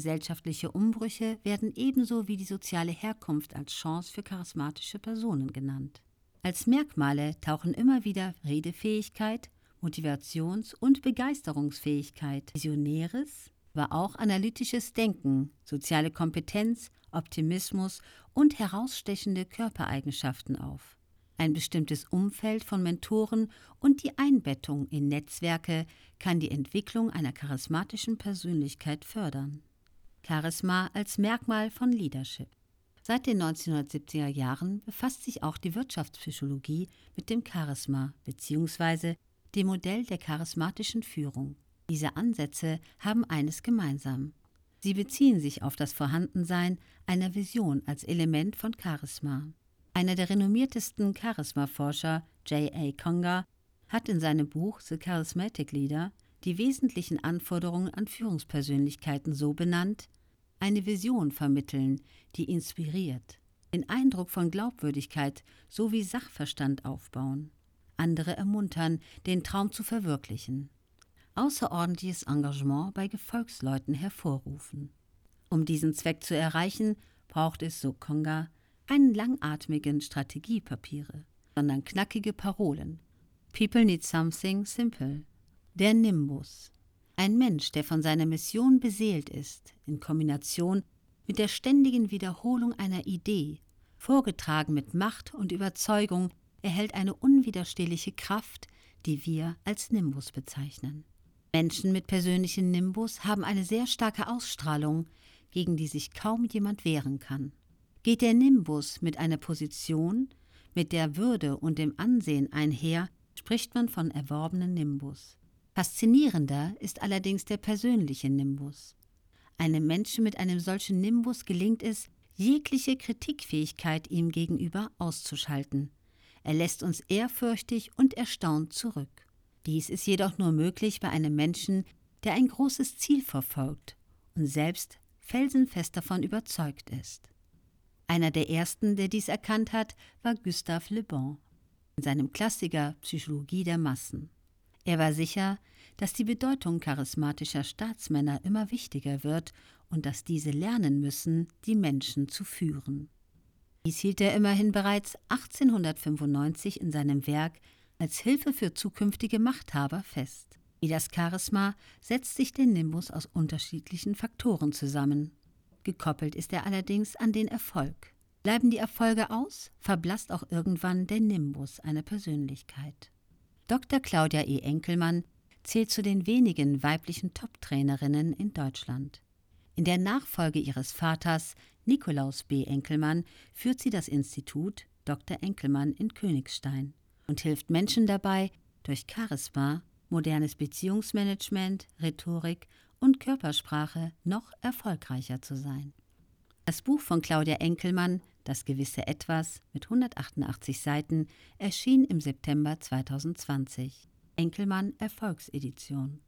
Gesellschaftliche Umbrüche werden ebenso wie die soziale Herkunft als Chance für charismatische Personen genannt. Als Merkmale tauchen immer wieder Redefähigkeit, Motivations- und Begeisterungsfähigkeit, Visionäres, aber auch analytisches Denken, soziale Kompetenz, Optimismus und herausstechende Körpereigenschaften auf. Ein bestimmtes Umfeld von Mentoren und die Einbettung in Netzwerke kann die Entwicklung einer charismatischen Persönlichkeit fördern. Charisma als Merkmal von Leadership. Seit den 1970er Jahren befasst sich auch die Wirtschaftspsychologie mit dem Charisma bzw. dem Modell der charismatischen Führung. Diese Ansätze haben eines gemeinsam. Sie beziehen sich auf das Vorhandensein einer Vision als Element von Charisma. Einer der renommiertesten Charisma-Forscher, J.A. Conger, hat in seinem Buch The Charismatic Leader die wesentlichen Anforderungen an Führungspersönlichkeiten so benannt, eine Vision vermitteln, die inspiriert, den Eindruck von Glaubwürdigkeit sowie Sachverstand aufbauen, andere ermuntern, den Traum zu verwirklichen, außerordentliches Engagement bei Gefolgsleuten hervorrufen. Um diesen Zweck zu erreichen, braucht es, so Konga, keinen langatmigen Strategiepapiere, sondern knackige Parolen. People need something simple. Der Nimbus. Ein Mensch, der von seiner Mission beseelt ist, in Kombination mit der ständigen Wiederholung einer Idee, vorgetragen mit Macht und Überzeugung, erhält eine unwiderstehliche Kraft, die wir als Nimbus bezeichnen. Menschen mit persönlichem Nimbus haben eine sehr starke Ausstrahlung, gegen die sich kaum jemand wehren kann. Geht der Nimbus mit einer Position, mit der Würde und dem Ansehen einher, spricht man von erworbenen Nimbus. Faszinierender ist allerdings der persönliche Nimbus. Einem Menschen mit einem solchen Nimbus gelingt es, jegliche Kritikfähigkeit ihm gegenüber auszuschalten. Er lässt uns ehrfürchtig und erstaunt zurück. Dies ist jedoch nur möglich bei einem Menschen, der ein großes Ziel verfolgt und selbst felsenfest davon überzeugt ist. Einer der ersten, der dies erkannt hat, war Gustave Le Bon in seinem Klassiker Psychologie der Massen. Er war sicher, dass die Bedeutung charismatischer Staatsmänner immer wichtiger wird und dass diese lernen müssen, die Menschen zu führen. Dies hielt er immerhin bereits 1895 in seinem Werk als Hilfe für zukünftige Machthaber fest. Wie das Charisma setzt sich der Nimbus aus unterschiedlichen Faktoren zusammen. Gekoppelt ist er allerdings an den Erfolg. Bleiben die Erfolge aus, verblasst auch irgendwann der Nimbus einer Persönlichkeit. Dr. Claudia E. Enkelmann zählt zu den wenigen weiblichen Top-Trainerinnen in Deutschland. In der Nachfolge ihres Vaters, Nikolaus B. Enkelmann, führt sie das Institut Dr. Enkelmann in Königstein und hilft Menschen dabei, durch Charisma, modernes Beziehungsmanagement, Rhetorik und Körpersprache noch erfolgreicher zu sein. Das Buch von Claudia Enkelmann, Das gewisse Etwas, mit 188 Seiten, erschien im September 2020. Enkelmann Erfolgsedition.